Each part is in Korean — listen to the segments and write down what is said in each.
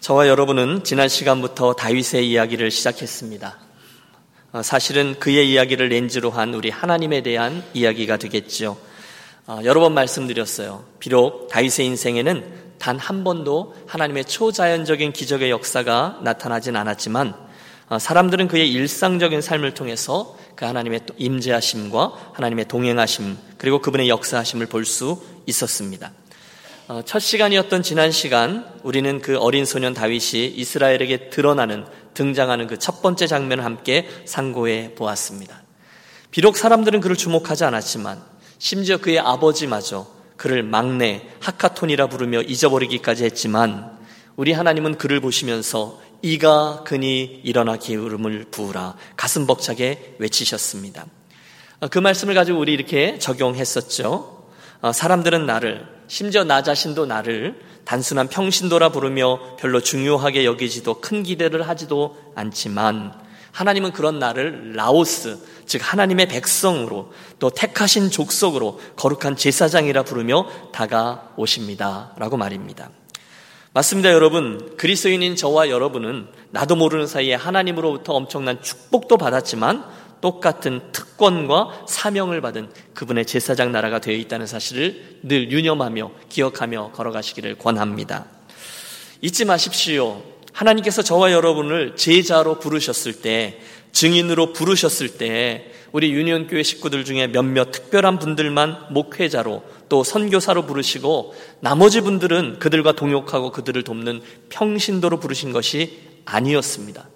저와 여러분은 지난 시간부터 다윗의 이야기를 시작했습니다. 어, 사실은 그의 이야기를 렌즈로 한 우리 하나님에 대한 이야기가 되겠죠. 어, 여러 번 말씀드렸어요. 비록 다윗의 인생에는 단 한 번도 하나님의 초자연적인 기적의 역사가 나타나진 않았지만 어, 사람들은 그의 일상적인 삶을 통해서 그 하나님의 임재하심과 하나님의 동행하심 그리고 그분의 역사하심을 볼 수 있었습니다. 어, 첫 시간이었던 지난 시간 우리는 그 어린 소년 다윗이 이스라엘에게 드러나는 등장하는 그 첫 번째 장면을 함께 상고해 보았습니다. 비록 사람들은 그를 주목하지 않았지만 심지어 그의 아버지마저 그를 막내 하카톤이라 부르며 잊어버리기까지 했지만 우리 하나님은 그를 보시면서 이가 그니 일어나 기울음을 부으라 가슴 벅차게 외치셨습니다. 어, 그 말씀을 가지고 우리 이렇게 적용했었죠. 어, 사람들은 나를, 심지어 나 자신도 나를 단순한 평신도라 부르며 별로 중요하게 여기지도 큰 기대를 하지도 않지만 하나님은 그런 나를 라오스, 즉 하나님의 백성으로 또 택하신 족속으로 거룩한 제사장이라 부르며 다가오십니다. 라고 말입니다. 맞습니다, 여러분. 그리스도인인 저와 여러분은 나도 모르는 사이에 하나님으로부터 엄청난 축복도 받았지만 똑같은 특권과 사명을 받은 그분의 제사장 나라가 되어 있다는 사실을 늘 유념하며 기억하며 걸어가시기를 권합니다. 잊지 마십시오. 하나님께서 저와 여러분을 제자로 부르셨을 때, 증인으로 부르셨을 때, 우리 유니온교회 식구들 중에 몇몇 특별한 분들만 목회자로 또 선교사로 부르시고 나머지 분들은 그들과 동역하고 그들을 돕는 평신도로 부르신 것이 아니었습니다.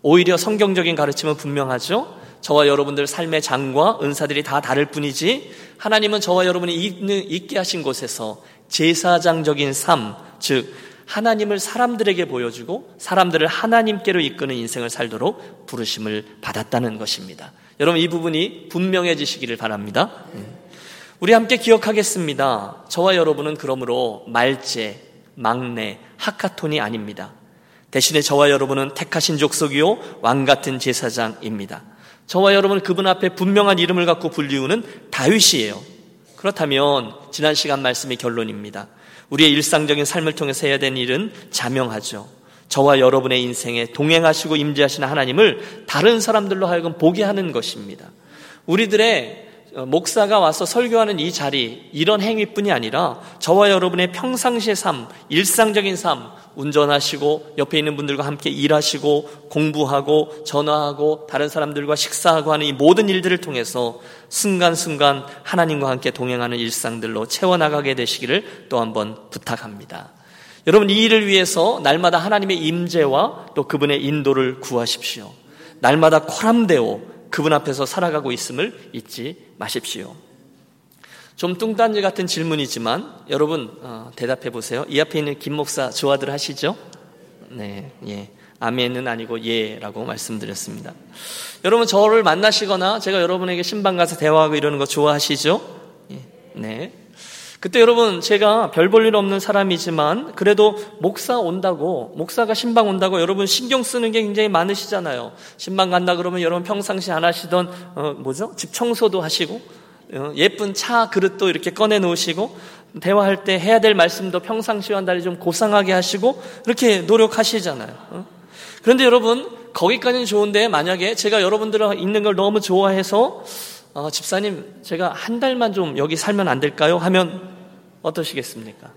오히려 성경적인 가르침은 분명하죠. 저와 여러분들 삶의 장과 은사들이 다 다를 뿐이지 하나님은 저와 여러분이 있게 하신 곳에서 제사장적인 삶, 즉 하나님을 사람들에게 보여주고 사람들을 하나님께로 이끄는 인생을 살도록 부르심을 받았다는 것입니다. 여러분 이 부분이 분명해지시기를 바랍니다. 우리 함께 기억하겠습니다. 저와 여러분은 그러므로 말제, 막내, 하카톤이 아닙니다. 대신에 저와 여러분은 택하신 족속이요 왕 같은 제사장입니다. 저와 여러분은 그분 앞에 분명한 이름을 갖고 불리우는 다윗이에요. 그렇다면 지난 시간 말씀의 결론입니다. 우리의 일상적인 삶을 통해서 해야 되는 일은 자명하죠. 저와 여러분의 인생에 동행하시고 임재하시는 하나님을 다른 사람들로 하여금 보게 하는 것입니다. 우리들의 어, 목사가 와서 설교하는 이 자리, 이런 행위뿐이 아니라 저와 여러분의 평상시의 삶, 일상적인 삶, 운전하시고 옆에 있는 분들과 함께 일하시고 공부하고 전화하고 다른 사람들과 식사하고 하는 이 모든 일들을 통해서 순간순간 하나님과 함께 동행하는 일상들로 채워나가게 되시기를 또 한번 부탁합니다. 여러분 이 일을 위해서 날마다 하나님의 임재와 또 그분의 인도를 구하십시오. 날마다 코람데오 그분 앞에서 살아가고 있음을 잊지 마십시오. 좀 뚱딴지 같은 질문이지만 여러분 어, 대답해 보세요. 이 앞에 있는 김 목사 좋아들 하시죠? 네, 예. 아멘은 아니고 예라고 말씀드렸습니다. 여러분 저를 만나시거나 제가 여러분에게 신방 가서 대화하고 이러는 거 좋아하시죠? 예, 네. 그때 여러분 제가 별 볼 일 없는 사람이지만 그래도 목사 온다고 목사가 신방 온다고 여러분 신경 쓰는 게 굉장히 많으시잖아요. 신방 간다 그러면 여러분 평상시 안 하시던 어, 뭐죠? 집 청소도 하시고 어, 예쁜 차 그릇도 이렇게 꺼내 놓으시고 대화할 때 해야 될 말씀도 평상시와 달리 좀 고상하게 하시고 이렇게 노력하시잖아요. 어? 그런데 여러분 거기까지는 좋은데 만약에 제가 여러분들 있는 걸 너무 좋아해서 어, 집사님 제가 한 달만 좀 여기 살면 안 될까요? 하면 어떠시겠습니까?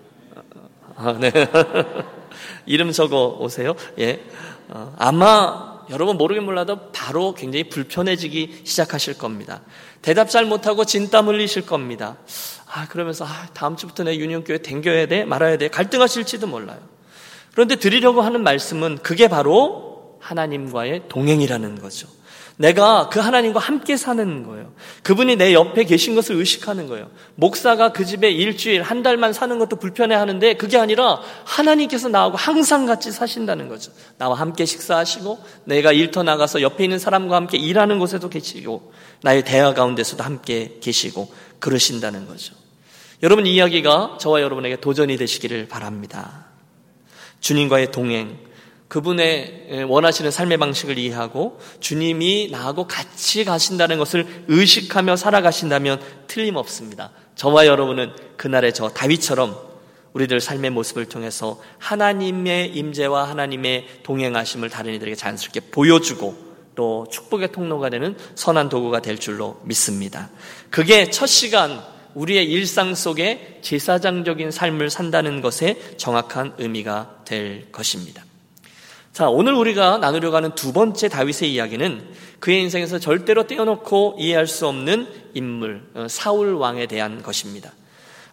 아, 네. 이름 적어 오세요. 예. 어, 아마 여러분 모르긴 몰라도 바로 굉장히 불편해지기 시작하실 겁니다. 대답 잘 못하고 진땀 흘리실 겁니다. 아, 그러면서 아, 다음 주부터 내 유니온교회 댕겨야 돼? 말아야 돼? 갈등하실지도 몰라요. 그런데 드리려고 하는 말씀은 그게 바로 하나님과의 동행이라는 거죠. 내가 그 하나님과 함께 사는 거예요. 그분이 내 옆에 계신 것을 의식하는 거예요. 목사가 그 집에 일주일, 한 달만 사는 것도 불편해 하는데 그게 아니라 하나님께서 나하고 항상 같이 사신다는 거죠. 나와 함께 식사하시고 내가 일터 나가서 옆에 있는 사람과 함께 일하는 곳에도 계시고 나의 대화 가운데서도 함께 계시고 그러신다는 거죠. 여러분 이 이야기가 저와 여러분에게 도전이 되시기를 바랍니다. 주님과의 동행, 그분의 원하시는 삶의 방식을 이해하고 주님이 나하고 같이 가신다는 것을 의식하며 살아가신다면 틀림없습니다. 저와 여러분은 그날의 저 다윗처럼 우리들 삶의 모습을 통해서 하나님의 임재와 하나님의 동행하심을 다른 이들에게 자연스럽게 보여주고 또 축복의 통로가 되는 선한 도구가 될 줄로 믿습니다. 그게 첫 시간 우리의 일상 속에 제사장적인 삶을 산다는 것에 정확한 의미가 될 것입니다. 자, 오늘 우리가 나누려고 하는 두 번째 다윗의 이야기는 그의 인생에서 절대로 떼어놓고 이해할 수 없는 인물, 어, 사울 왕에 대한 것입니다.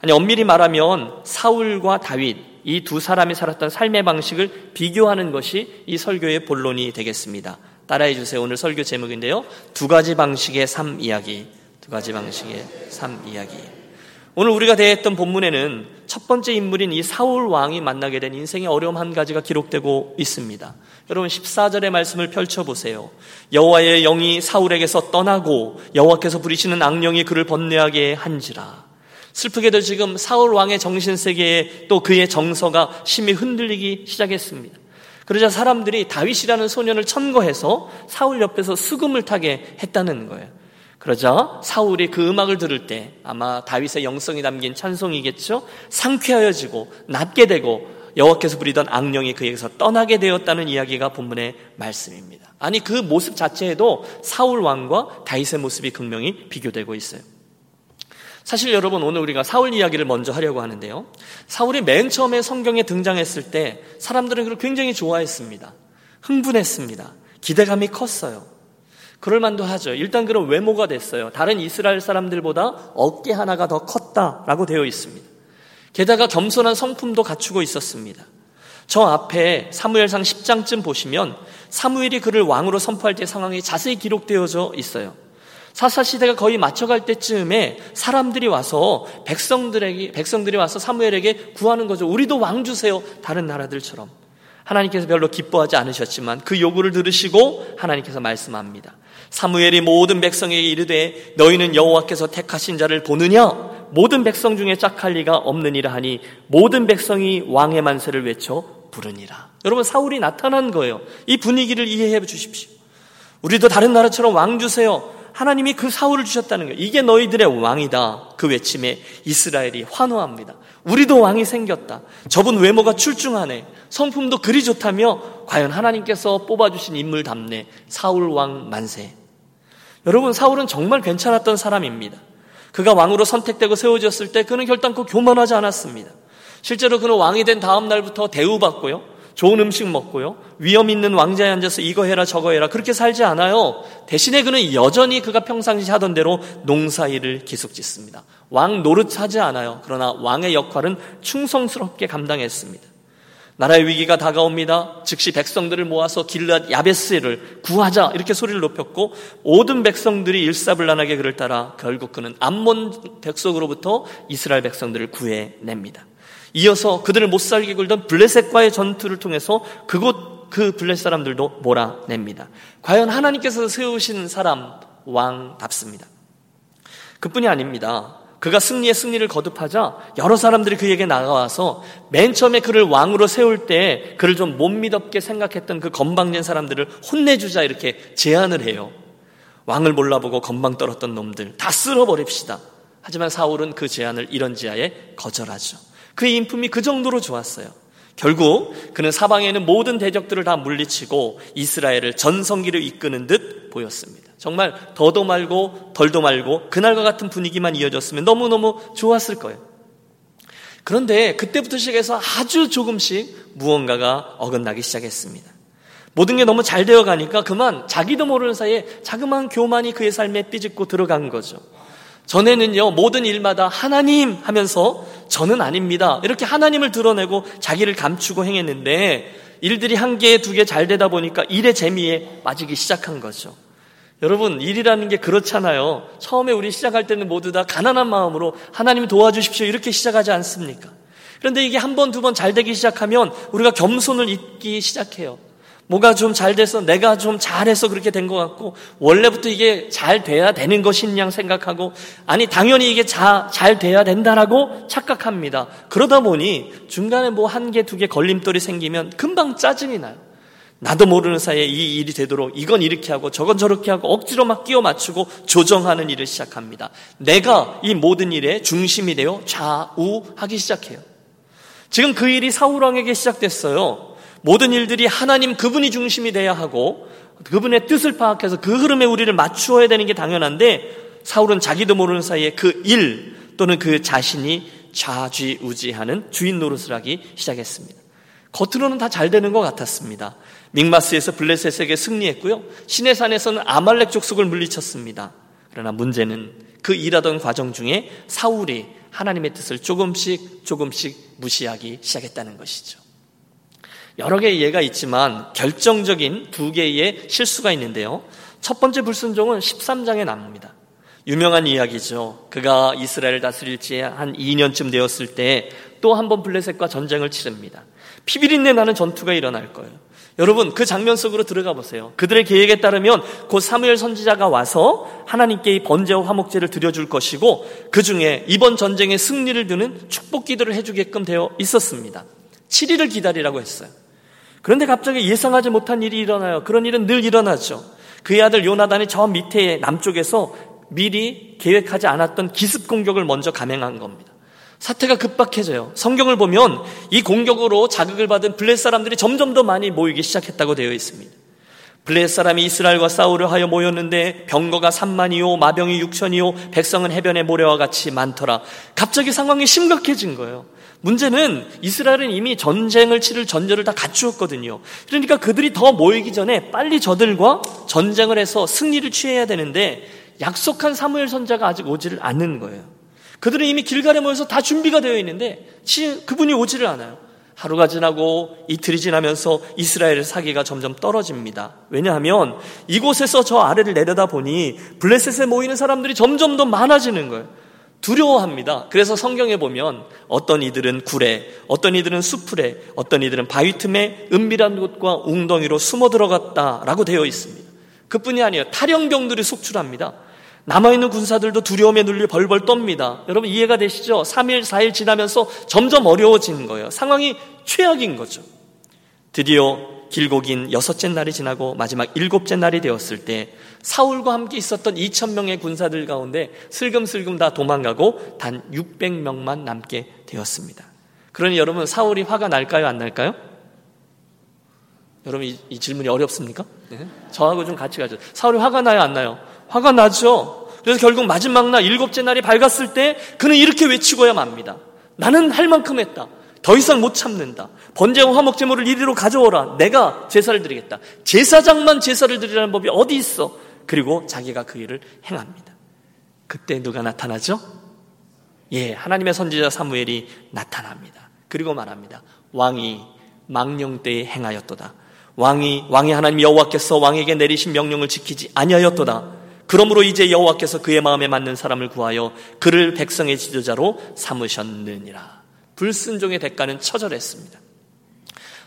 아니, 엄밀히 말하면 사울과 다윗, 이 두 사람이 살았던 삶의 방식을 비교하는 것이 이 설교의 본론이 되겠습니다. 따라해 주세요. 오늘 설교 제목인데요. 두 가지 방식의 삶 이야기. 두 가지 방식의 삶 이야기. 오늘 우리가 대했던 본문에는 첫 번째 인물인 이 사울 왕이 만나게 된 인생의 어려움 한 가지가 기록되고 있습니다. 여러분 14절의 말씀을 펼쳐 보세요. 여호와의 영이 사울에게서 떠나고 여호와께서 부리시는 악령이 그를 번뇌하게 한지라. 슬프게도 지금 사울 왕의 정신 세계에 또 그의 정서가 심히 흔들리기 시작했습니다. 그러자 사람들이 다윗이라는 소년을 천거해서 사울 옆에서 수금을 타게 했다는 거예요. 그러자 사울이 그 음악을 들을 때 아마 다윗의 영성이 담긴 찬송이겠죠. 상쾌하여지고 낫게 되고 여호와께서 부리던 악령이 그에게서 떠나게 되었다는 이야기가 본문의 말씀입니다. 아니 그 모습 자체에도 사울 왕과 다윗의 모습이 극명히 비교되고 있어요. 사실 여러분 오늘 우리가 사울 이야기를 먼저 하려고 하는데요. 사울이 맨 처음에 성경에 등장했을 때 사람들은 그를 굉장히 좋아했습니다. 흥분했습니다. 기대감이 컸어요. 그럴 만도 하죠. 일단 그런 외모가 됐어요. 다른 이스라엘 사람들보다 어깨 하나가 더 컸다라고 되어 있습니다. 게다가 겸손한 성품도 갖추고 있었습니다. 저 앞에 사무엘상 10장쯤 보시면 사무엘이 그를 왕으로 선포할 때 상황이 자세히 기록되어져 있어요. 사사 시대가 거의 맞춰갈 때쯤에 사람들이 와서 백성들에게 백성들이 와서 사무엘에게 구하는 거죠. 우리도 왕 주세요. 다른 나라들처럼. 하나님께서 별로 기뻐하지 않으셨지만 그 요구를 들으시고 하나님께서 말씀합니다. 사무엘이 모든 백성에게 이르되 너희는 여호와께서 택하신 자를 보느냐 모든 백성 중에 짝할 리가 없느니라 하니 모든 백성이 왕의 만세를 외쳐 부르니라. 여러분 사울이 나타난 거예요. 이 분위기를 이해해 주십시오. 우리도 다른 나라처럼 왕 주세요. 하나님이 그 사울을 주셨다는 거예요. 이게 너희들의 왕이다. 그 외침에 이스라엘이 환호합니다. 우리도 왕이 생겼다. 저분 외모가 출중하네. 성품도 그리 좋다며 과연 하나님께서 뽑아주신 인물 답네. 사울 왕 만세. 여러분 사울은 정말 괜찮았던 사람입니다. 그가 왕으로 선택되고 세워졌을 때 그는 결단코 교만하지 않았습니다. 실제로 그는 왕이 된 다음 날부터 대우받고요. 좋은 음식 먹고요. 위험 있는 왕자에 앉아서 이거 해라 저거 해라 그렇게 살지 않아요. 대신에 그는 여전히 그가 평상시 하던 대로 농사일을 계속 짓습니다. 왕 노릇하지 않아요. 그러나 왕의 역할은 충성스럽게 감당했습니다. 나라의 위기가 다가옵니다. 즉시 백성들을 모아서 길앗 야베스를 구하자 이렇게 소리를 높였고 모든 백성들이 일사불란하게 그를 따라 결국 그는 암몬 백성으로부터 이스라엘 백성들을 구해냅니다. 이어서 그들을 못 살게 굴던 블레셋과의 전투를 통해서 그곳 그 블레셋 사람들도 몰아냅니다. 과연 하나님께서 세우신 사람 왕답습니다. 그뿐이 아닙니다. 그가 승리의 승리를 거듭하자 여러 사람들이 그에게 나가와서 맨 처음에 그를 왕으로 세울 때 그를 좀 못 믿었게 생각했던 그 건방진 사람들을 혼내주자 이렇게 제안을 해요. 왕을 몰라보고 건방 떨었던 놈들 다 쓸어버립시다. 하지만 사울은 그 제안을 이런 지하에 거절하죠. 그의 인품이 그 정도로 좋았어요. 결국 그는 사방에 있는 모든 대적들을 다 물리치고 이스라엘을 전성기를 이끄는 듯 보였습니다. 정말 더도 말고 덜도 말고 그날과 같은 분위기만 이어졌으면 너무너무 좋았을 거예요. 그런데 그때부터 시작해서 아주 조금씩 무언가가 어긋나기 시작했습니다. 모든 게 너무 잘 되어 가니까 그만 자기도 모르는 사이에 자그마한 교만이 그의 삶에 삐집고 들어간 거죠. 전에는요, 모든 일마다 하나님 하면서 저는 아닙니다. 이렇게 하나님을 드러내고 자기를 감추고 행했는데 일들이 한 개, 두 개 잘 되다 보니까 일의 재미에 빠지기 시작한 거죠. 여러분, 일이라는 게 그렇잖아요. 처음에 우리 시작할 때는 모두 다 가난한 마음으로 하나님 도와주십시오. 이렇게 시작하지 않습니까? 그런데 이게 한 번, 두 번 잘 되기 시작하면 우리가 겸손을 잊기 시작해요. 뭐가 좀 잘 돼서 내가 좀 잘해서 그렇게 된 것 같고 원래부터 이게 잘 돼야 되는 것인 양 생각하고 아니 당연히 이게 자, 잘 돼야 된다라고 착각합니다. 그러다 보니 중간에 뭐 한 개, 두 개 걸림돌이 생기면 금방 짜증이 나요. 나도 모르는 사이에 이 일이 되도록 이건 이렇게 하고 저건 저렇게 하고 억지로 막 끼워 맞추고 조정하는 일을 시작합니다. 내가 이 모든 일의 중심이 되어 좌우하기 시작해요. 지금 그 일이 사울왕에게 시작됐어요. 모든 일들이 하나님 그분이 중심이 돼야 하고 그분의 뜻을 파악해서 그 흐름에 우리를 맞추어야 되는 게 당연한데 사울은 자기도 모르는 사이에 그 일 또는 그 자신이 좌지우지하는 주인 노릇을 하기 시작했습니다. 겉으로는 다 잘 되는 것 같았습니다. 믹마스에서 블레셋에게 승리했고요. 시내산에서는 아말렉 족속을 물리쳤습니다. 그러나 문제는 그 일하던 과정 중에 사울이 하나님의 뜻을 조금씩 조금씩 무시하기 시작했다는 것이죠. 여러 개의 예가 있지만 결정적인 두 개의 실수가 있는데요. 첫 번째 불순종은 13장에 나옵니다. 유명한 이야기죠. 그가 이스라엘을 다스릴 지 한 2년쯤 되었을 때 또 한 번 블레셋과 전쟁을 치릅니다. 피비린내 나는 전투가 일어날 거예요. 여러분 그 장면 속으로 들어가 보세요. 그들의 계획에 따르면 곧 사무엘 선지자가 와서 하나님께 이 번제와 화목제를 드려줄 것이고 그 중에 이번 전쟁의 승리를 두는 축복 기도를 해주게끔 되어 있었습니다. 7일을 기다리라고 했어요. 그런데 갑자기 예상하지 못한 일이 일어나요. 그런 일은 늘 일어나죠. 그의 아들 요나단이 저 밑에 남쪽에서 미리 계획하지 않았던 기습 공격을 먼저 감행한 겁니다. 사태가 급박해져요. 성경을 보면 이 공격으로 자극을 받은 블레 사람들이 점점 더 많이 모이기 시작했다고 되어 있습니다. 블레 사람이 이스라엘과 싸우려 하여 모였는데 병거가 3만이요 마병이 6천이요 백성은 해변의 모래와 같이 많더라. 갑자기 상황이 심각해진 거예요. 문제는 이스라엘은 이미 전쟁을 치를 전제를 다 갖추었거든요. 그러니까 그들이 더 모이기 전에 빨리 저들과 전쟁을 해서 승리를 취해야 되는데 약속한 사무엘 선자가 아직 오지를 않는 거예요. 그들은 이미 길가에 모여서 다 준비가 되어 있는데 그분이 오지를 않아요. 하루가 지나고 이틀이 지나면서 이스라엘의 사기가 점점 떨어집니다. 왜냐하면 이곳에서 저 아래를 내려다 보니 블레셋에 모이는 사람들이 점점 더 많아지는 거예요. 두려워합니다. 그래서 성경에 보면 어떤 이들은 굴에, 어떤 이들은 수풀에, 어떤 이들은 바위 틈에 은밀한 곳과 웅덩이로 숨어 들어갔다라고 되어 있습니다. 그뿐이 아니에요. 탈영병들이 속출합니다. 남아있는 군사들도 두려움에 눌려 벌벌 떱니다. 여러분 이해가 되시죠? 3일, 4일 지나면서 점점 어려워지는 거예요. 상황이 최악인 거죠. 드디어 길고 긴 여섯째 날이 지나고 마지막 일곱째 날이 되었을 때 사울과 함께 있었던 2천명의 군사들 가운데 슬금슬금 다 도망가고 단 600명만 남게 되었습니다. 그러니 여러분 사울이 화가 날까요? 안 날까요? 여러분 이, 이 질문이 어렵습니까? 네? 저하고 좀 같이 가죠. 사울이 화가 나요? 안 나요? 화가 나죠. 그래서 결국 마지막 날 일곱째 날이 밝았을 때 그는 이렇게 외치고야 맙니다. 나는 할 만큼 했다. 더 이상 못 참는다. 번제와 화목 제물을 이리로 가져오라. 내가 제사를 드리겠다. 제사장만 제사를 드리라는 법이 어디 있어? 그리고 자기가 그 일을 행합니다. 그때 누가 나타나죠? 예, 하나님의 선지자 사무엘이 나타납니다. 그리고 말합니다. 왕이 망령 때에 행하였도다. 왕이 왕이 하나님 여호와께서 왕에게 내리신 명령을 지키지 아니하였도다. 그러므로 이제 여호와께서 그의 마음에 맞는 사람을 구하여 그를 백성의 지도자로 삼으셨느니라. 불순종의 대가는 처절했습니다.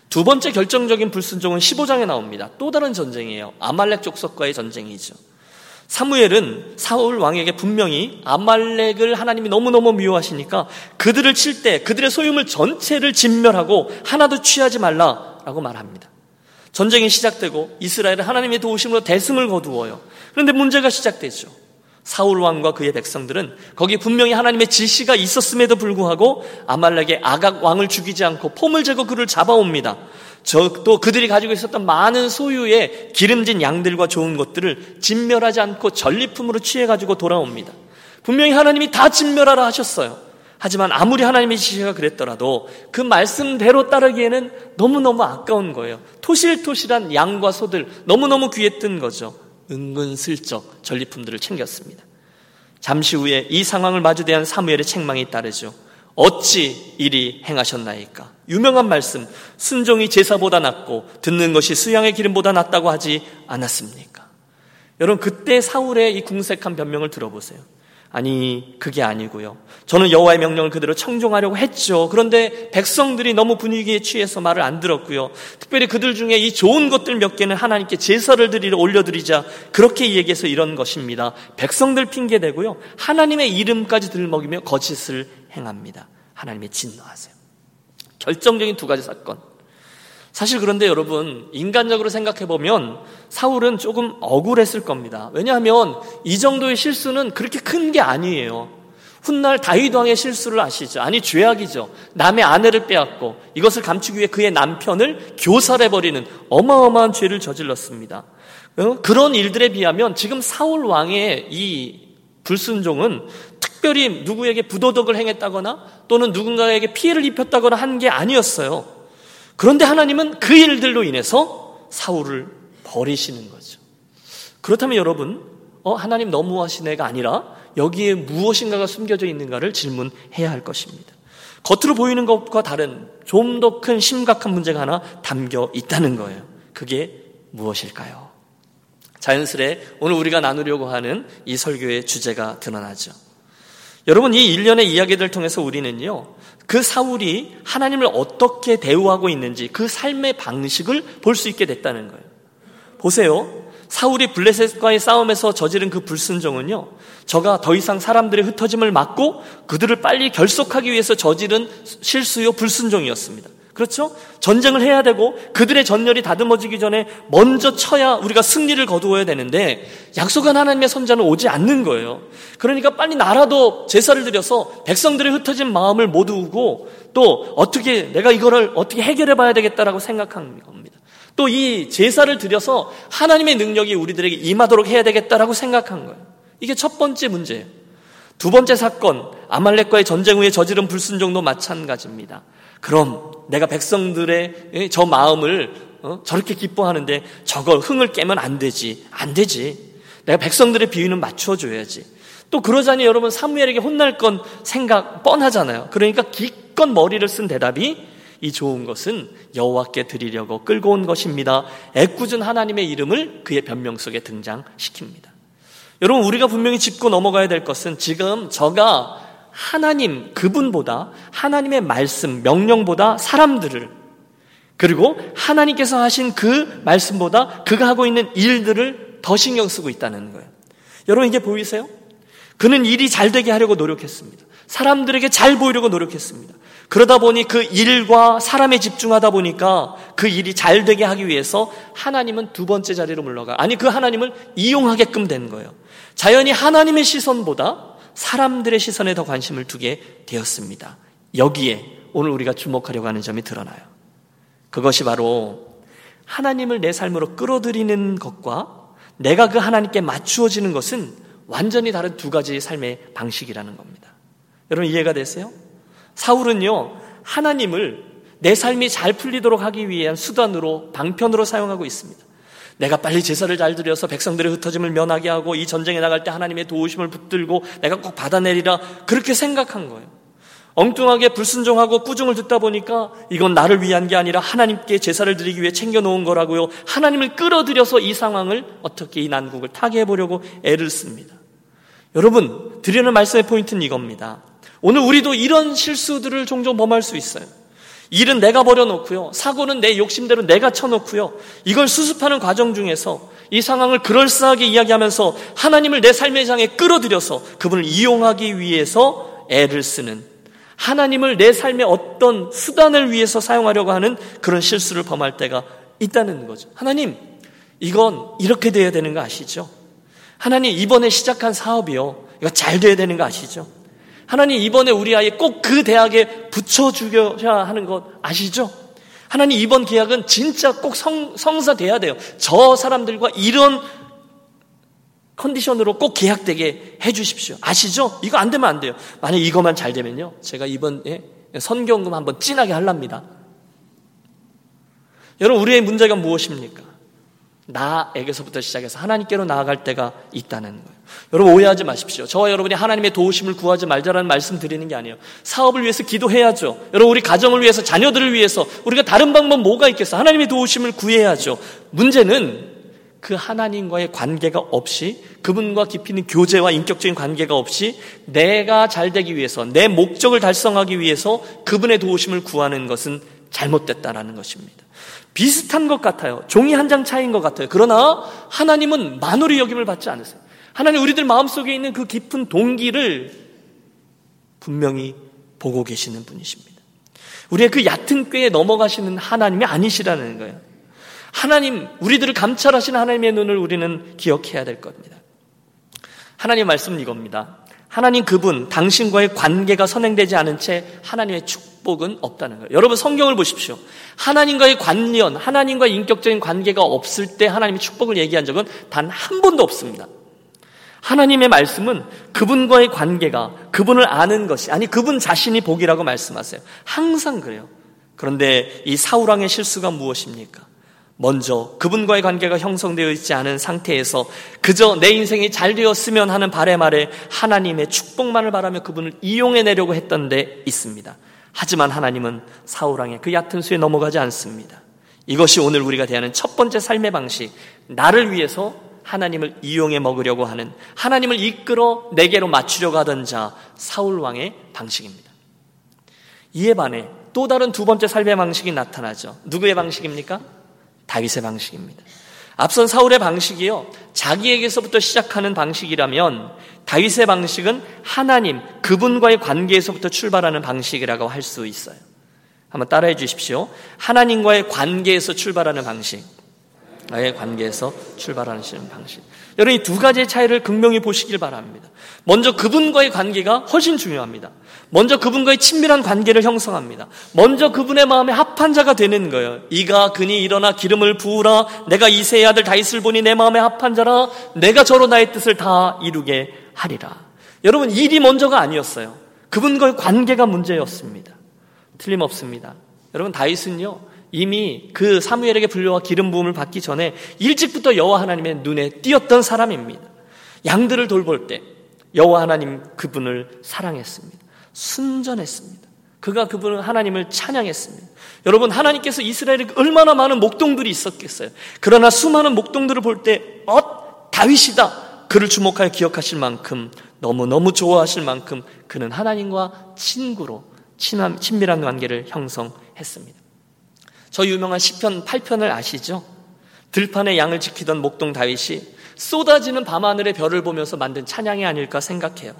두 번째 결정적인 불순종은 15장에 나옵니다. 또 다른 전쟁이에요. 아말렉 족속과의 전쟁이죠. 사무엘은 사울 왕에게 분명히 아말렉을 하나님이 너무너무 미워하시니까 그들을 칠 때 그들의 소유물 전체를 진멸하고 하나도 취하지 말라라고 말합니다. 전쟁이 시작되고 이스라엘은 하나님의 도우심으로 대승을 거두어요. 그런데 문제가 시작되죠. 사울 왕과 그의 백성들은 거기 분명히 하나님의 지시가 있었음에도 불구하고 아말렉의 아각 왕을 죽이지 않고 폼을 재고 그를 잡아옵니다. 또 그들이 가지고 있었던 많은 소유의 기름진 양들과 좋은 것들을 진멸하지 않고 전리품으로 취해 가지고 돌아옵니다. 분명히 하나님이 다 진멸하라 하셨어요. 하지만 아무리 하나님의 지시가 그랬더라도 그 말씀대로 따르기에는 너무너무 아까운 거예요. 토실토실한 양과 소들 너무너무 귀했던 거죠. 은근슬쩍 전리품들을 챙겼습니다. 잠시 후에 이 상황을 마주대한 사무엘의 책망이 따르죠. 어찌 이리 행하셨나이까? 유명한 말씀, 순종이 제사보다 낫고 듣는 것이 수양의 기름보다 낫다고 하지 않았습니까? 여러분 그때 사울의 이 궁색한 변명을 들어보세요. 아니 그게 아니고요. 저는 여호와의 명령을 그대로 청종하려고 했죠. 그런데 백성들이 너무 분위기에 취해서 말을 안 들었고요. 특별히 그들 중에 이 좋은 것들 몇 개는 하나님께 제사를 드리려 올려드리자 그렇게 얘기해서 이런 것입니다. 백성들 핑계 대고요. 하나님의 이름까지 들먹이며 거짓을 행합니다. 하나님의 진노하세요. 결정적인 두 가지 사건. 사실 그런데 여러분, 인간적으로 생각해 보면 사울은 조금 억울했을 겁니다. 왜냐하면 이 정도의 실수는 그렇게 큰 게 아니에요. 훗날 다윗 왕의 실수를 아시죠? 아니 죄악이죠. 남의 아내를 빼앗고 이것을 감추기 위해 그의 남편을 교살해 버리는 어마어마한 죄를 저질렀습니다. 어? 그런 일들에 비하면 지금 사울 왕의 이 불순종은 특별히 누구에게 부도덕을 행했다거나 또는 누군가에게 피해를 입혔다거나 한 게 아니었어요. 그런데 하나님은 그 일들로 인해서 사울을 버리시는 거죠. 그렇다면 여러분, 어, 하나님 너무하신 애가 아니라 여기에 무엇인가가 숨겨져 있는가를 질문해야 할 것입니다. 겉으로 보이는 것과 다른 좀 더 큰 심각한 문제가 하나 담겨 있다는 거예요. 그게 무엇일까요? 자연스레 오늘 우리가 나누려고 하는 이 설교의 주제가 드러나죠. 여러분, 이 일련의 이야기들을 통해서 우리는요, 그 사울이 하나님을 어떻게 대우하고 있는지 그 삶의 방식을 볼 수 있게 됐다는 거예요. 보세요. 사울이 블레셋과의 싸움에서 저지른 그 불순종은요, 저가 더 이상 사람들의 흩어짐을 막고 그들을 빨리 결속하기 위해서 저지른 실수요 불순종이었습니다. 그렇죠? 전쟁을 해야 되고 그들의 전열이 다듬어지기 전에 먼저 쳐야 우리가 승리를 거두어야 되는데 약속한 하나님의 선자는 오지 않는 거예요. 그러니까 빨리 나라도 제사를 드려서 백성들의 흩어진 마음을 모두고 또 어떻게 내가 이거를 어떻게 해결해 봐야 되겠다라고 생각한 겁니다. 또 이 제사를 드려서 하나님의 능력이 우리들에게 임하도록 해야 되겠다라고 생각한 거예요. 이게 첫 번째 문제예요. 두 번째 사건, 아말렉과의 전쟁 후에 저지른 불순종도 마찬가지입니다. 그럼 내가 백성들의 저 마음을 어? 저렇게 기뻐하는데 저걸 흥을 깨면 안 되지. 안 되지. 내가 백성들의 비위는 맞춰줘야지. 또 그러자니 여러분 사무엘에게 혼날 건 생각 뻔하잖아요. 그러니까 기껏 머리를 쓴 대답이 이 좋은 것은 여호와께 드리려고 끌고 온 것입니다. 애꿎은 하나님의 이름을 그의 변명 속에 등장시킵니다. 여러분 우리가 분명히 짚고 넘어가야 될 것은 지금 저가 하나님 그분보다 하나님의 말씀 명령보다 사람들을 그리고 하나님께서 하신 그 말씀보다 그가 하고 있는 일들을 더 신경 쓰고 있다는 거예요. 여러분 이게 보이세요? 그는 일이 잘 되게 하려고 노력했습니다. 사람들에게 잘 보이려고 노력했습니다. 그러다 보니 그 일과 사람에 집중하다 보니까 그 일이 잘 되게 하기 위해서 하나님은 두 번째 자리로 물러가. 아니, 그 하나님을 이용하게끔 된 거예요. 자연히 하나님의 시선보다 사람들의 시선에 더 관심을 두게 되었습니다. 여기에 오늘 우리가 주목하려고 하는 점이 드러나요. 그것이 바로 하나님을 내 삶으로 끌어들이는 것과 내가 그 하나님께 맞추어지는 것은 완전히 다른 두 가지의 삶의 방식이라는 겁니다. 여러분 이해가 되세요? 사울은요, 하나님을 내 삶이 잘 풀리도록 하기 위한 수단으로, 방편으로 사용하고 있습니다. 내가 빨리 제사를 잘 드려서 백성들의 흩어짐을 면하게 하고 이 전쟁에 나갈 때 하나님의 도우심을 붙들고 내가 꼭 받아내리라 그렇게 생각한 거예요. 엉뚱하게 불순종하고 꾸중을 듣다 보니까 이건 나를 위한 게 아니라 하나님께 제사를 드리기 위해 챙겨놓은 거라고요. 하나님을 끌어들여서 이 상황을 어떻게 이 난국을 타게 해보려고 애를 씁니다. 여러분, 드리는 말씀의 포인트는 이겁니다. 오늘 우리도 이런 실수들을 종종 범할 수 있어요. 일은 내가 버려놓고요. 사고는 내 욕심대로 내가 쳐놓고요. 이걸 수습하는 과정 중에서 이 상황을 그럴싸하게 이야기하면서 하나님을 내 삶의 장에 끌어들여서 그분을 이용하기 위해서 애를 쓰는 하나님을 내 삶의 어떤 수단을 위해서 사용하려고 하는 그런 실수를 범할 때가 있다는 거죠. 하나님, 이건 이렇게 돼야 되는 거 아시죠? 하나님, 이번에 시작한 사업이요. 이거 잘 돼야 되는 거 아시죠? 하나님 이번에 우리 아이 꼭 그 대학에 붙여주셔야 하는 것 아시죠? 하나님 이번 계약은 진짜 꼭 성, 성사돼야 돼요. 저 사람들과 이런 컨디션으로 꼭 계약되게 해주십시오. 아시죠? 이거 안 되면 안 돼요. 만약 이것만 잘 되면요. 제가 이번에 선경금 한번 진하게 할랍니다. 여러분, 우리의 문제가 무엇입니까? 나에게서부터 시작해서 하나님께로 나아갈 때가 있다는 거예요. 여러분 오해하지 마십시오. 저와 여러분이 하나님의 도우심을 구하지 말자라는 말씀 드리는 게 아니에요. 사업을 위해서 기도해야죠. 여러분 우리 가정을 위해서 자녀들을 위해서 우리가 다른 방법 뭐가 있겠어? 하나님의 도우심을 구해야죠. 문제는 그 하나님과의 관계가 없이 그분과 깊이 있는 교제와 인격적인 관계가 없이 내가 잘 되기 위해서 내 목적을 달성하기 위해서 그분의 도우심을 구하는 것은 잘못됐다라는 것입니다. 비슷한 것 같아요. 종이 한 장 차이인 것 같아요. 그러나 하나님은 만홀히 여김을 받지 않으세요. 하나님 우리들 마음속에 있는 그 깊은 동기를 분명히 보고 계시는 분이십니다. 우리의 그 얕은 꾀에 넘어가시는 하나님이 아니시라는 거예요. 하나님, 우리들을 감찰하시는 하나님의 눈을 우리는 기억해야 될 겁니다. 하나님 말씀은 이겁니다. 하나님 그분, 당신과의 관계가 선행되지 않은 채 하나님의 축복은 없다는 거예요. 여러분 성경을 보십시오. 하나님과의 관련, 하나님과 인격적인 관계가 없을 때 하나님의 축복을 얘기한 적은 단 한 번도 없습니다. 하나님의 말씀은 그분과의 관계가 그분을 아는 것이 아니 그분 자신이 복이라고 말씀하세요. 항상 그래요. 그런데 이 사울왕의 실수가 무엇입니까? 먼저 그분과의 관계가 형성되어 있지 않은 상태에서 그저 내 인생이 잘 되었으면 하는 바램 아래 하나님의 축복만을 바라며 그분을 이용해 내려고 했던 데 있습니다. 하지만 하나님은 사울왕의 그 얕은 수에 넘어가지 않습니다. 이것이 오늘 우리가 대하는 첫 번째 삶의 방식. 나를 위해서 하나님을 이용해 먹으려고 하는 하나님을 이끌어 내게로 맞추려고 하던 자 사울 왕의 방식입니다. 이에 반해 또 다른 두 번째 삶의 방식이 나타나죠. 누구의 방식입니까? 다윗의 방식입니다. 앞선 사울의 방식이요. 자기에게서부터 시작하는 방식이라면 다윗의 방식은 하나님, 그분과의 관계에서부터 출발하는 방식이라고 할 수 있어요. 한번 따라해 주십시오. 하나님과의 관계에서 출발하는 방식. 나의 관계에서 출발하는 방식. 여러분 이 두 가지의 차이를 극명히 보시길 바랍니다. 먼저 그분과의 관계가 훨씬 중요합니다. 먼저 그분과의 친밀한 관계를 형성합니다. 먼저 그분의 마음에 합한 자가 되는 거예요. 이가 그니 일어나 기름을 부으라. 내가 이세의 아들 다윗을 보니 내 마음에 합한 자라. 내가 저로 나의 뜻을 다 이루게 하리라. 여러분 일이 먼저가 아니었어요. 그분과의 관계가 문제였습니다. 틀림없습니다. 여러분 다윗은요. 이미 그 사무엘에게 불려와 기름 부음을 받기 전에 일찍부터 여호와 하나님의 눈에 띄었던 사람입니다. 양들을 돌볼 때 여호와 하나님 그분을 사랑했습니다. 순전했습니다. 그가 그분을 하나님을 찬양했습니다. 여러분 하나님께서 이스라엘에 얼마나 많은 목동들이 있었겠어요. 그러나 수많은 목동들을 볼때 어, 다윗이다. 그를 주목하여 기억하실 만큼 너무너무 좋아하실 만큼 그는 하나님과 친구로 친한, 친밀한 관계를 형성했습니다. 저 유명한 시편 8편을 아시죠? 들판에 양을 지키던 목동 다윗이 쏟아지는 밤하늘의 별을 보면서 만든 찬양이 아닐까 생각해요.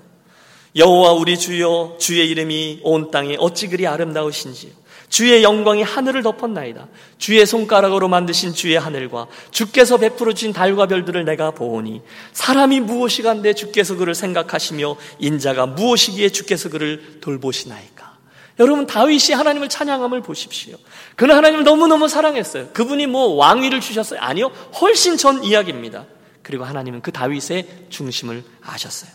여호와 우리 주여 주의 이름이 온 땅에 어찌 그리 아름다우신지요. 주의 영광이 하늘을 덮었나이다. 주의 손가락으로 만드신 주의 하늘과 주께서 베풀어 주신 달과 별들을 내가 보오니 사람이 무엇이간데 주께서 그를 생각하시며 인자가 무엇이기에 주께서 그를 돌보시나이까. 여러분 다윗이 하나님을 찬양함을 보십시오. 그는 하나님을 너무너무 사랑했어요. 그분이 뭐 왕위를 주셨어요? 아니요. 훨씬 전 이야기입니다. 그리고 하나님은 그 다윗의 중심을 아셨어요.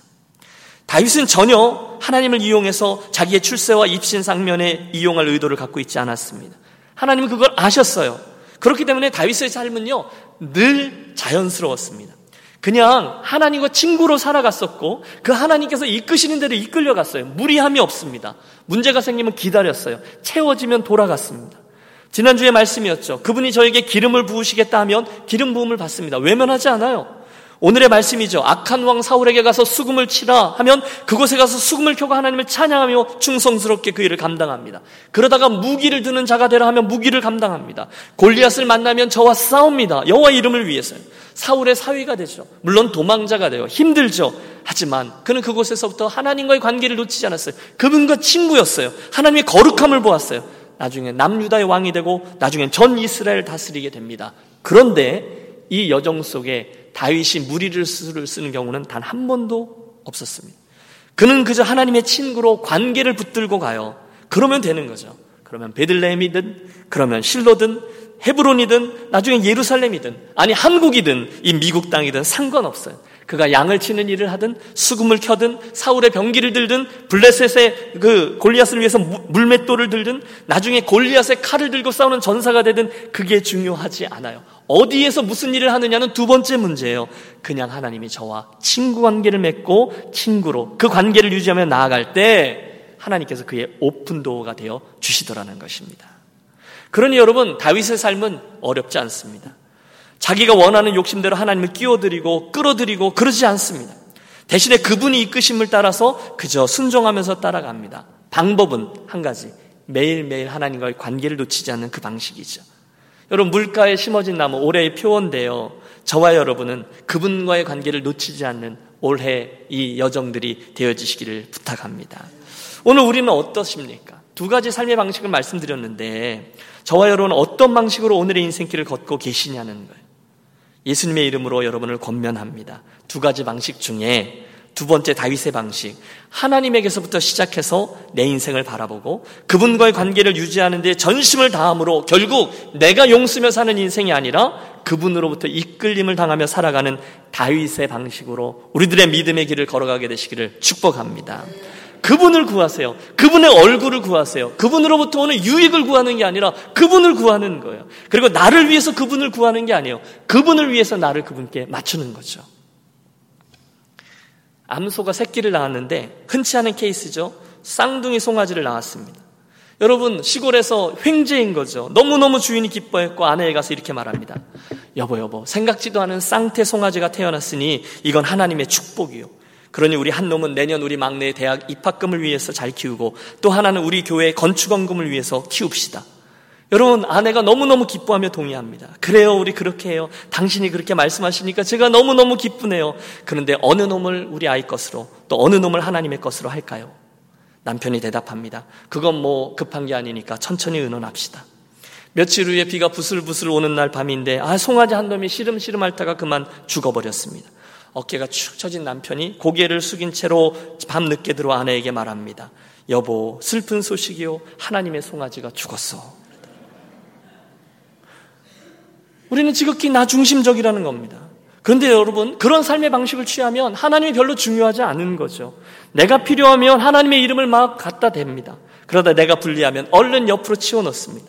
다윗은 전혀 하나님을 이용해서 자기의 출세와 입신 상면에 이용할 의도를 갖고 있지 않았습니다. 하나님은 그걸 아셨어요. 그렇기 때문에 다윗의 삶은요, 늘 자연스러웠습니다. 그냥 하나님과 친구로 살아갔었고, 그 하나님께서 이끄시는 대로 이끌려갔어요. 무리함이 없습니다. 문제가 생기면 기다렸어요. 채워지면 돌아갔습니다. 지난주에 말씀이었죠. 그분이 저에게 기름을 부으시겠다 하면 기름 부음을 받습니다. 외면하지 않아요. 오늘의 말씀이죠. 악한 왕 사울에게 가서 수금을 치라 하면 그곳에 가서 수금을 켜고 하나님을 찬양하며 충성스럽게 그 일을 감당합니다. 그러다가 무기를 드는 자가 되라 하면 무기를 감당합니다. 골리앗을 만나면 저와 싸웁니다. 여호와 이름을 위해서요. 사울의 사위가 되죠. 물론 도망자가 돼요. 힘들죠. 하지만 그는 그곳에서부터 하나님과의 관계를 놓치지 않았어요. 그분과 친구였어요. 하나님의 거룩함을 보았어요. 나중에 남유다의 왕이 되고 나중엔 전 이스라엘 다스리게 됩니다. 그런데 이 여정 속에 다윗이 무리를 쓰는 경우는 단 한 번도 없었습니다. 그는 그저 하나님의 친구로 관계를 붙들고 가요. 그러면 되는 거죠. 그러면 베들레헴이든 그러면 실로든 헤브론이든 나중에 예루살렘이든 아니 한국이든 이 미국 땅이든 상관없어요. 그가 양을 치는 일을 하든 수금을 켜든 사울의 병기를 들든 블레셋의 그 골리앗을 위해서 물맷돌을 들든 나중에 골리앗의 칼을 들고 싸우는 전사가 되든 그게 중요하지 않아요. 어디에서 무슨 일을 하느냐는 두 번째 문제예요. 그냥 하나님이 저와 친구 관계를 맺고 친구로 그 관계를 유지하며 나아갈 때 하나님께서 그의 오픈 도어가 되어 주시더라는 것입니다. 그러니 여러분 다윗의 삶은 어렵지 않습니다. 자기가 원하는 욕심대로 하나님을 끼워드리고 끌어들이고 그러지 않습니다. 대신에 그분이 이끄심을 따라서 그저 순종하면서 따라갑니다. 방법은 한 가지. 매일매일 하나님과의 관계를 놓치지 않는 그 방식이죠. 여러분, 물가에 심어진 나무, 올해의 표원데요. 저와 여러분은 그분과의 관계를 놓치지 않는 올해 이 여정들이 되어지시기를 부탁합니다. 오늘 우리는 어떠십니까? 두 가지 삶의 방식을 말씀드렸는데, 저와 여러분은 어떤 방식으로 오늘의 인생길을 걷고 계시냐는 거예요. 예수님의 이름으로 여러분을 권면합니다. 두 가지 방식 중에 두 번째 다윗의 방식. 하나님에게서부터 시작해서 내 인생을 바라보고 그분과의 관계를 유지하는 데 전심을 다함으로 결국 내가 용쓰며 사는 인생이 아니라 그분으로부터 이끌림을 당하며 살아가는 다윗의 방식으로 우리들의 믿음의 길을 걸어가게 되시기를 축복합니다. 그분을 구하세요. 그분의 얼굴을 구하세요. 그분으로부터 오는 유익을 구하는 게 아니라 그분을 구하는 거예요. 그리고 나를 위해서 그분을 구하는 게 아니에요. 그분을 위해서 나를 그분께 맞추는 거죠. 암소가 새끼를 낳았는데 흔치 않은 케이스죠. 쌍둥이 송아지를 낳았습니다. 여러분 시골에서 횡재인 거죠. 너무너무 주인이 기뻐했고 아내에 가서 이렇게 말합니다. 여보 여보 생각지도 않은 쌍태 송아지가 태어났으니 이건 하나님의 축복이요. 그러니 우리 한 놈은 내년 우리 막내의 대학 입학금을 위해서 잘 키우고 또 하나는 우리 교회 건축원금을 위해서 키웁시다. 여러분, 아내가 너무너무 기뻐하며 동의합니다. 그래요, 우리 그렇게 해요. 당신이 그렇게 말씀하시니까 제가 너무너무 기쁘네요. 그런데 어느 놈을 우리 아이 것으로, 또 어느 놈을 하나님의 것으로 할까요? 남편이 대답합니다. 그건 뭐 급한 게 아니니까 천천히 의논합시다. 며칠 후에 비가 부슬부슬 오는 날 밤인데, 아, 송아지 한 놈이 시름시름 앓다가 그만 죽어버렸습니다. 어깨가 축 처진 남편이 고개를 숙인 채로 밤늦게 들어 아내에게 말합니다. 여보, 슬픈 소식이요. 하나님의 송아지가 죽었어. 우리는 지극히 나 중심적이라는 겁니다. 그런데 여러분, 그런 삶의 방식을 취하면 하나님이 별로 중요하지 않은 거죠. 내가 필요하면 하나님의 이름을 막 갖다 댑니다. 그러다 내가 불리하면 얼른 옆으로 치워놓습니다.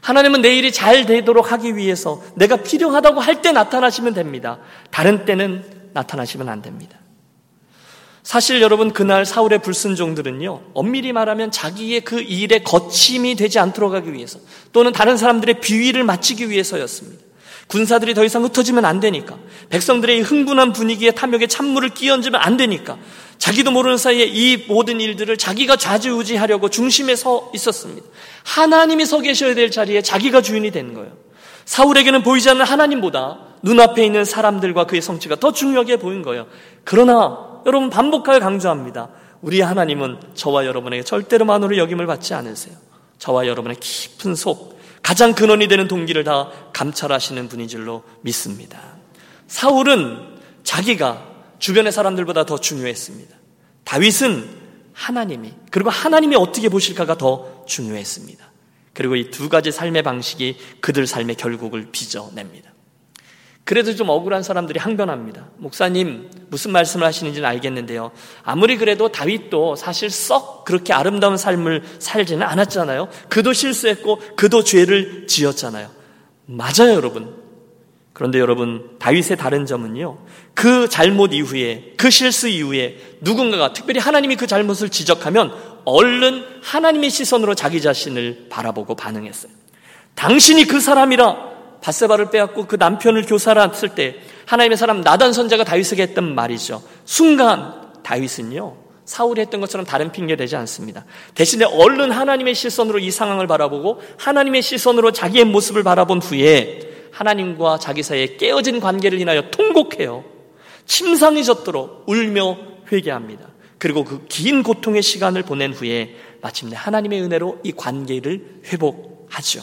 하나님은 내 일이 잘 되도록 하기 위해서 내가 필요하다고 할 때 나타나시면 됩니다. 다른 때는 나타나시면 안 됩니다. 사실 여러분 그날 사울의 불순종들은요 엄밀히 말하면 자기의 그 일에 거침이 되지 않도록 하기 위해서 또는 다른 사람들의 비위를 맞추기 위해서였습니다. 군사들이 더 이상 흩어지면 안 되니까 백성들의 흥분한 분위기에 탐욕에 찬물을 끼얹으면 안 되니까 자기도 모르는 사이에 이 모든 일들을 자기가 좌지우지하려고 중심에 서 있었습니다. 하나님이 서 계셔야 될 자리에 자기가 주인이 된 거예요. 사울에게는 보이지 않는 하나님보다 눈앞에 있는 사람들과 그의 성취가 더 중요하게 보인 거예요. 그러나 여러분 반복하여 강조합니다. 우리 하나님은 저와 여러분에게 절대로 만호를 여김을 받지 않으세요. 저와 여러분의 깊은 속, 가장 근원이 되는 동기를 다 감찰하시는 분인 줄로 믿습니다. 사울은 자기가 주변의 사람들보다 더 중요했습니다. 다윗은 하나님이, 그리고 하나님이 어떻게 보실까가 더 중요했습니다. 그리고 이 두 가지 삶의 방식이 그들 삶의 결국을 빚어냅니다. 그래도 좀 억울한 사람들이 항변합니다. 목사님, 무슨 말씀을 하시는지는 알겠는데요. 아무리 그래도 다윗도 사실 썩 그렇게 아름다운 삶을 살지는 않았잖아요. 그도 실수했고, 그도 죄를 지었잖아요. 맞아요, 여러분. 그런데 여러분, 다윗의 다른 점은요. 그 잘못 이후에, 그 실수 이후에 누군가가 특별히 하나님이 그 잘못을 지적하면 얼른 하나님의 시선으로 자기 자신을 바라보고 반응했어요. 당신이 그 사람이라 바세바를 빼앗고 그 남편을 교사했을 때 하나님의 사람 나단 선자가 다윗에게 했던 말이죠. 순간 다윗은요. 사울이 했던 것처럼 다른 핑계 되지 않습니다. 대신에 얼른 하나님의 시선으로 이 상황을 바라보고 하나님의 시선으로 자기의 모습을 바라본 후에 하나님과 자기 사이에 깨어진 관계를 인하여 통곡해요. 침상이 젖도록 울며 회개합니다. 그리고 그 긴 고통의 시간을 보낸 후에 마침내 하나님의 은혜로 이 관계를 회복하죠.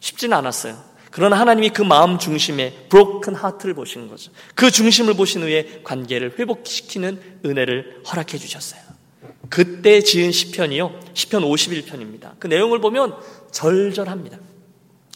쉽지는 않았어요. 그러나 하나님이 그 마음 중심에 브로큰 하트를 보시는 거죠. 그 중심을 보신 후에 관계를 회복시키는 은혜를 허락해 주셨어요. 그때 지은 시편이요. 시편 51편입니다. 그 내용을 보면 절절합니다.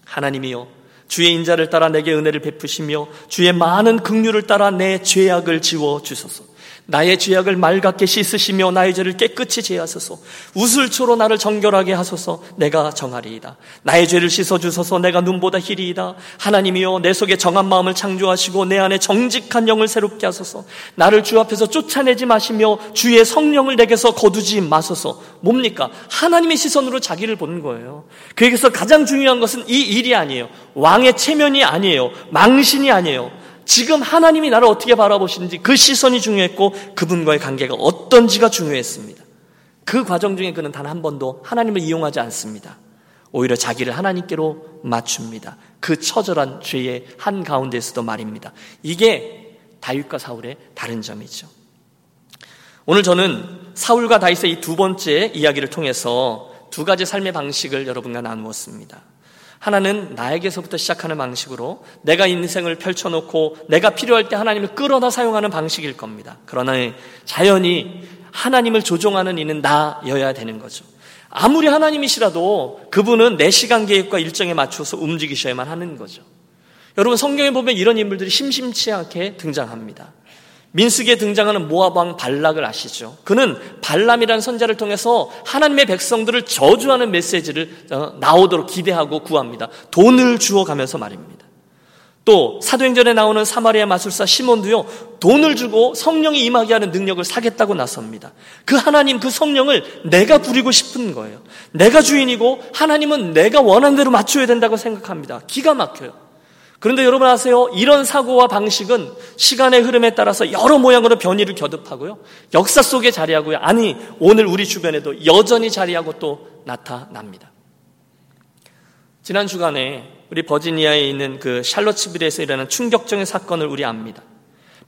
하나님이요. 주의 인자를 따라 내게 은혜를 베푸시며 주의 많은 긍휼을 따라 내 죄악을 지워 주소서. 나의 죄악을 맑게 씻으시며 나의 죄를 깨끗이 제하소서. 우슬초로 나를 정결하게 하소서. 내가 정하리이다. 나의 죄를 씻어 주소서. 내가 눈보다 희리이다. 하나님이여 내 속에 정한 마음을 창조하시고 내 안에 정직한 영을 새롭게 하소서. 나를 주 앞에서 쫓아내지 마시며 주의 성령을 내게서 거두지 마소서. 뭡니까? 하나님의 시선으로 자기를 보는 거예요. 그에게서 가장 중요한 것은 이 일이 아니에요. 왕의 체면이 아니에요. 망신이 아니에요. 지금 하나님이 나를 어떻게 바라보시는지 그 시선이 중요했고 그분과의 관계가 어떤지가 중요했습니다. 그 과정 중에 그는 단 한 번도 하나님을 이용하지 않습니다. 오히려 자기를 하나님께로 맞춥니다. 그 처절한 죄의 한 가운데서도 말입니다. 이게 다윗과 사울의 다른 점이죠. 오늘 저는 사울과 다윗의 이 두 번째 이야기를 통해서 두 가지 삶의 방식을 여러분과 나누었습니다. 하나는 나에게서부터 시작하는 방식으로 내가 인생을 펼쳐놓고 내가 필요할 때 하나님을 끌어다 사용하는 방식일 겁니다. 그러나 자연히 하나님을 조종하는 이는 나여야 되는 거죠. 아무리 하나님이시라도 그분은 내 시간 계획과 일정에 맞춰서 움직이셔야만 하는 거죠. 여러분 성경에 보면 이런 인물들이 심심치 않게 등장합니다. 민숙에 등장하는 모압왕 발락을 아시죠? 그는 발람이라는 선자를 통해서 하나님의 백성들을 저주하는 메시지를 어, 나오도록 기대하고 구합니다. 돈을 주어가면서 말입니다. 또 사도행전에 나오는 사마리아 마술사 시몬도요 돈을 주고 성령이 임하게 하는 능력을 사겠다고 나섭니다. 그 하나님 그 성령을 내가 부리고 싶은 거예요. 내가 주인이고 하나님은 내가 원하는 대로 맞춰야 된다고 생각합니다. 기가 막혀요. 그런데 여러분 아세요? 이런 사고와 방식은 시간의 흐름에 따라서 여러 모양으로 변이를 겨듭하고요. 역사 속에 자리하고요. 아니, 오늘 우리 주변에도 여전히 자리하고 또 나타납니다. 지난 주간에 우리 버지니아에 있는 그 샬롯츠빌에서 일어난 충격적인 사건을 우리 압니다.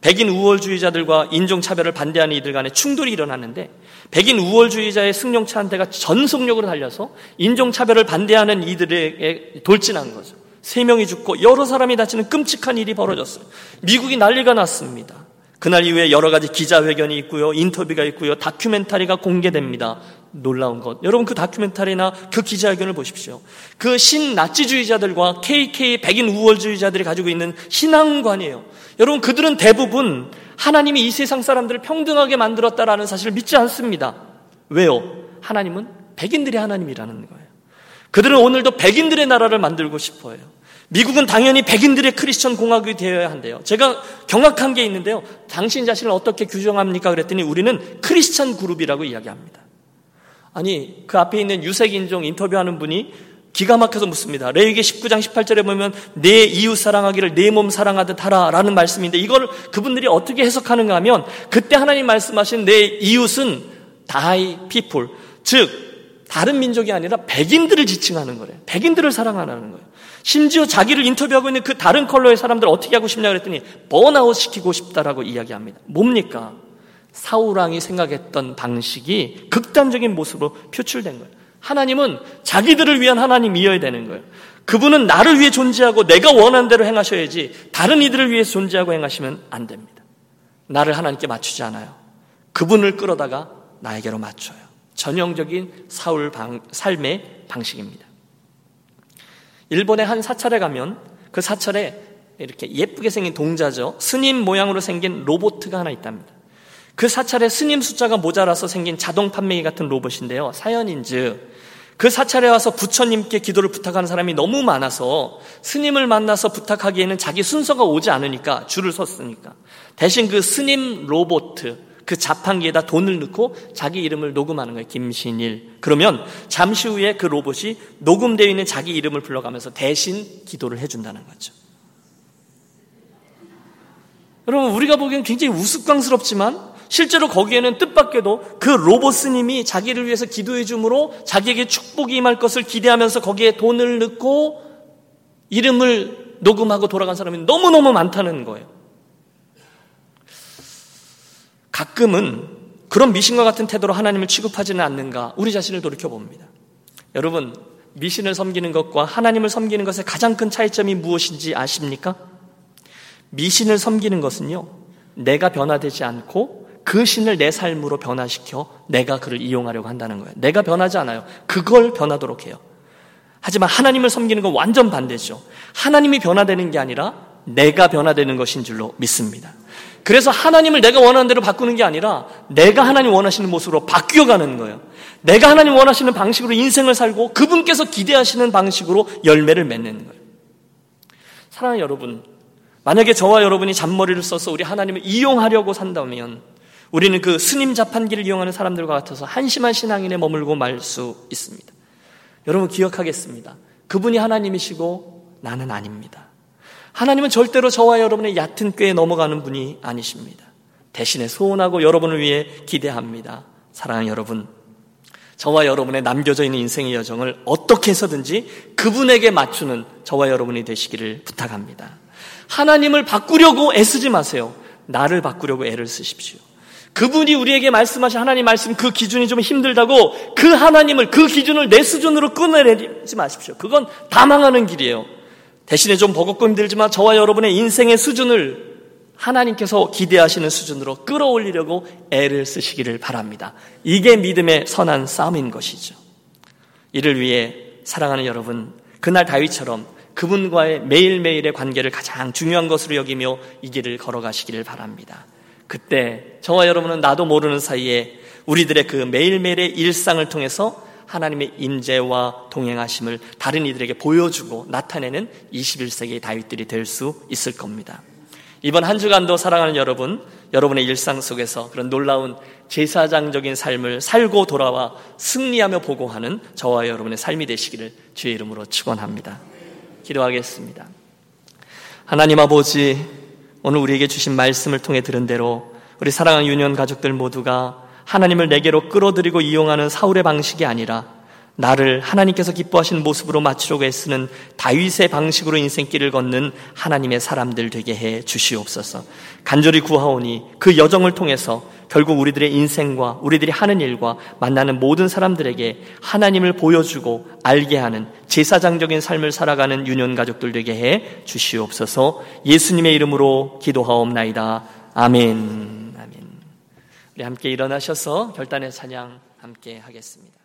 백인 우월주의자들과 인종차별을 반대하는 이들 간에 충돌이 일어났는데 백인 우월주의자의 승용차 한 대가 전속력으로 달려서 인종차별을 반대하는 이들에게 돌진한 거죠. 세 명이 죽고 여러 사람이 다치는 끔찍한 일이 벌어졌어요. 미국이 난리가 났습니다. 그날 이후에 여러 가지 기자회견이 있고요, 인터뷰가 있고요, 다큐멘터리가 공개됩니다. 놀라운 것. 여러분 그 다큐멘터리나 그 기자회견을 보십시오. 그 신나치주의자들과 KK 백인 우월주의자들이 가지고 있는 신앙관이에요. 여러분 그들은 대부분 하나님이 이 세상 사람들을 평등하게 만들었다라는 사실을 믿지 않습니다. 왜요? 하나님은 백인들이 하나님이라는 거예요. 그들은 오늘도 백인들의 나라를 만들고 싶어요. 미국은 당연히 백인들의 크리스천 공화국이 되어야 한대요. 제가 경악한 게 있는데요. 당신 자신을 어떻게 규정합니까? 그랬더니 우리는 크리스천 그룹이라고 이야기합니다. 아니, 그 앞에 있는 유색인종 인터뷰하는 분이 기가 막혀서 묻습니다. 레위기 19장 18절에 보면 내 이웃 사랑하기를 내 몸 사랑하듯 하라라는 말씀인데 이걸 그분들이 어떻게 해석하는가 하면 그때 하나님 말씀하신 내 이웃은 thy people 즉 다른 민족이 아니라 백인들을 지칭하는 거래요. 백인들을 사랑하는 거예요. 심지어 자기를 인터뷰하고 있는 그 다른 컬러의 사람들 어떻게 하고 싶냐 그랬더니 번아웃 시키고 싶다라고 이야기합니다. 뭡니까? 사우랑이 생각했던 방식이 극단적인 모습으로 표출된 거예요. 하나님은 자기들을 위한 하나님이어야 되는 거예요. 그분은 나를 위해 존재하고 내가 원하는 대로 행하셔야지 다른 이들을 위해 존재하고 행하시면 안 됩니다. 나를 하나님께 맞추지 않아요. 그분을 끌어다가 나에게로 맞춰요. 전형적인 사울 방, 삶의 방식입니다. 일본의 한 사찰에 가면 그 사찰에 이렇게 예쁘게 생긴 동자죠. 스님 모양으로 생긴 로보트가 하나 있답니다. 그 사찰에 스님 숫자가 모자라서 생긴 자동 판매기 같은 로봇인데요. 사연인즉 그 사찰에 와서 부처님께 기도를 부탁하는 사람이 너무 많아서 스님을 만나서 부탁하기에는 자기 순서가 오지 않으니까 줄을 섰으니까 대신 그 스님 로보트 그 자판기에다 돈을 넣고 자기 이름을 녹음하는 거예요. 김신일. 그러면 잠시 후에 그 로봇이 녹음되어 있는 자기 이름을 불러가면서 대신 기도를 해준다는 거죠. 여러분, 우리가 보기엔 굉장히 우스꽝스럽지만 실제로 거기에는 뜻밖에도 그 로봇 스님이 자기를 위해서 기도해 주므로 자기에게 축복이 임할 것을 기대하면서 거기에 돈을 넣고 이름을 녹음하고 돌아간 사람이 너무너무 많다는 거예요. 가끔은 그런 미신과 같은 태도로 하나님을 취급하지는 않는가 우리 자신을 돌이켜 봅니다. 여러분, 미신을 섬기는 것과 하나님을 섬기는 것의 가장 큰 차이점이 무엇인지 아십니까? 미신을 섬기는 것은요, 내가 변화되지 않고 그 신을 내 삶으로 변화시켜 내가 그를 이용하려고 한다는 거예요. 내가 변하지 않아요. 그걸 변하도록 해요. 하지만 하나님을 섬기는 건 완전 반대죠. 하나님이 변화되는 게 아니라 내가 변화되는 것인 줄로 믿습니다. 그래서 하나님을 내가 원하는 대로 바꾸는 게 아니라 내가 하나님 원하시는 모습으로 바뀌어 가는 거예요. 내가 하나님 원하시는 방식으로 인생을 살고 그분께서 기대하시는 방식으로 열매를 맺는 거예요. 사랑하는 여러분, 만약에 저와 여러분이 잔머리를 써서 우리 하나님을 이용하려고 산다면 우리는 그 스님 자판기를 이용하는 사람들과 같아서 한심한 신앙인에 머물고 말 수 있습니다. 여러분 기억하겠습니다. 그분이 하나님이시고 나는 아닙니다. 하나님은 절대로 저와 여러분의 얕은 꾀에 넘어가는 분이 아니십니다. 대신에 소원하고 여러분을 위해 기대합니다. 사랑하는 여러분, 저와 여러분의 남겨져 있는 인생의 여정을 어떻게 해서든지 그분에게 맞추는 저와 여러분이 되시기를 부탁합니다. 하나님을 바꾸려고 애쓰지 마세요. 나를 바꾸려고 애를 쓰십시오. 그분이 우리에게 말씀하신 하나님 말씀 그 기준이 좀 힘들다고 그 하나님을 그 기준을 내 수준으로 끊어내지 마십시오. 그건 다 망하는 길이에요. 대신에 좀 버겁고 힘들지만 저와 여러분의 인생의 수준을 하나님께서 기대하시는 수준으로 끌어올리려고 애를 쓰시기를 바랍니다. 이게 믿음의 선한 싸움인 것이죠. 이를 위해 사랑하는 여러분, 그날 다윗처럼 그분과의 매일매일의 관계를 가장 중요한 것으로 여기며 이 길을 걸어가시기를 바랍니다. 그때 저와 여러분은 나도 모르는 사이에 우리들의 그 매일매일의 일상을 통해서 하나님의 임재와 동행하심을 다른 이들에게 보여주고 나타내는 21세기의 다윗들이 될 수 있을 겁니다. 이번 한 주간도 사랑하는 여러분, 여러분의 일상 속에서 그런 놀라운 제사장적인 삶을 살고 돌아와 승리하며 보고하는 저와 여러분의 삶이 되시기를 주의 이름으로 축원합니다. 기도하겠습니다. 하나님 아버지, 오늘 우리에게 주신 말씀을 통해 들은 대로 우리 사랑하는 유년 가족들 모두가 하나님을 내게로 끌어들이고 이용하는 사울의 방식이 아니라 나를 하나님께서 기뻐하시는 모습으로 맞추려고 애쓰는 다윗의 방식으로 인생길을 걷는 하나님의 사람들 되게 해 주시옵소서. 간절히 구하오니 그 여정을 통해서 결국 우리들의 인생과 우리들이 하는 일과 만나는 모든 사람들에게 하나님을 보여주고 알게 하는 제사장적인 삶을 살아가는 유년 가족들 되게 해 주시옵소서. 예수님의 이름으로 기도하옵나이다. 아멘. 함께 일어나셔서 결단의 찬양 함께 하겠습니다.